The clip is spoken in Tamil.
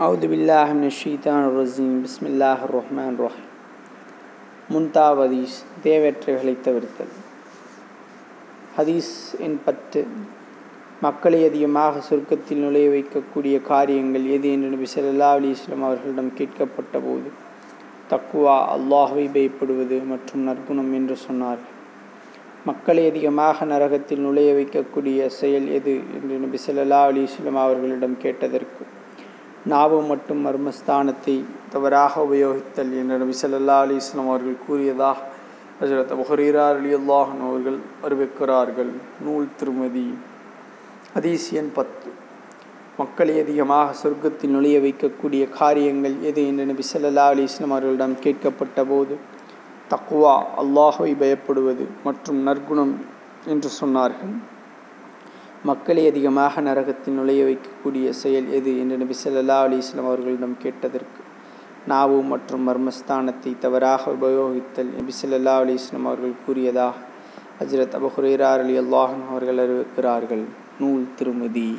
أعوذ بالله من الشيطان الرجيم بسم الله الرحمن الرحيم முன்தாவ் ஹதீஸ் தேவையற்றவைகளை தவிர்த்தல் ஹதீஸ் எண் பத்து மக்களை அதிகமாக சொர்க்கத்தில் நுழைய வைக்கக்கூடிய காரியங்கள் எது என்று நபி ஸல்லல்லாஹு அலைஹி வஸல்லம் அவர்களிடம் கேட்கப்பட்ட போது தக்குவா அல்லாஹுவை பயப்படுவது மற்றும் நற்குணம் என்று சொன்னார்கள் மக்களை அதிகமாக நரகத்தில் நுழைய வைக்கக்கூடிய செயல் எது என்று நபி ஸல்லல்லாஹு அலைஹி வஸல்லம் அவர்களிடம் கேட்டதற்கு நாவு மற்றும் மர்மஸ்தானத்தை தவறாக உபயோகித்தல் என்று நபி ஸல்லல்லாஹு அலைஹி அவர்கள் கூறியதாக ஹசரத் அபூ அலி அல்லாஹன் அவர்கள் அறிவிக்கிறார்கள். நூல் திருமதி ஹதீஸ் எண் பத்து. மக்களை அதிகமாக சொர்க்கத்தில் நுழைய வைக்கக்கூடிய காரியங்கள் எது என்று நபி ஸல்லல்லாஹு அலைஹி அவர்களிடம் கேட்கப்பட்ட போது தக்குவா அல்லாஹுவை பயப்படுவது மற்றும் நற்குணம் என்று சொன்னார்கள். மக்களை அதிகமாக நரகத்தில் நுழைய வைக்கக்கூடிய செயல் எது என்று நபி ஸல்லல்லாஹு அலைஹி வஸல்லம் அவர்களிடம் கேட்டதற்கு நாவு மற்றும் மர்மஸ்தானத்தை தவறாக உபயோகித்தல் நபி ஸல்லல்லாஹு அலைஹி வஸல்லம் அவர்கள் கூறியதாக ஹஜ்ரத் அபு ஹுரைரா ரலியல்லாஹு அவர்கள் அறிவிக்கிறார்கள். நூல் திருமதி.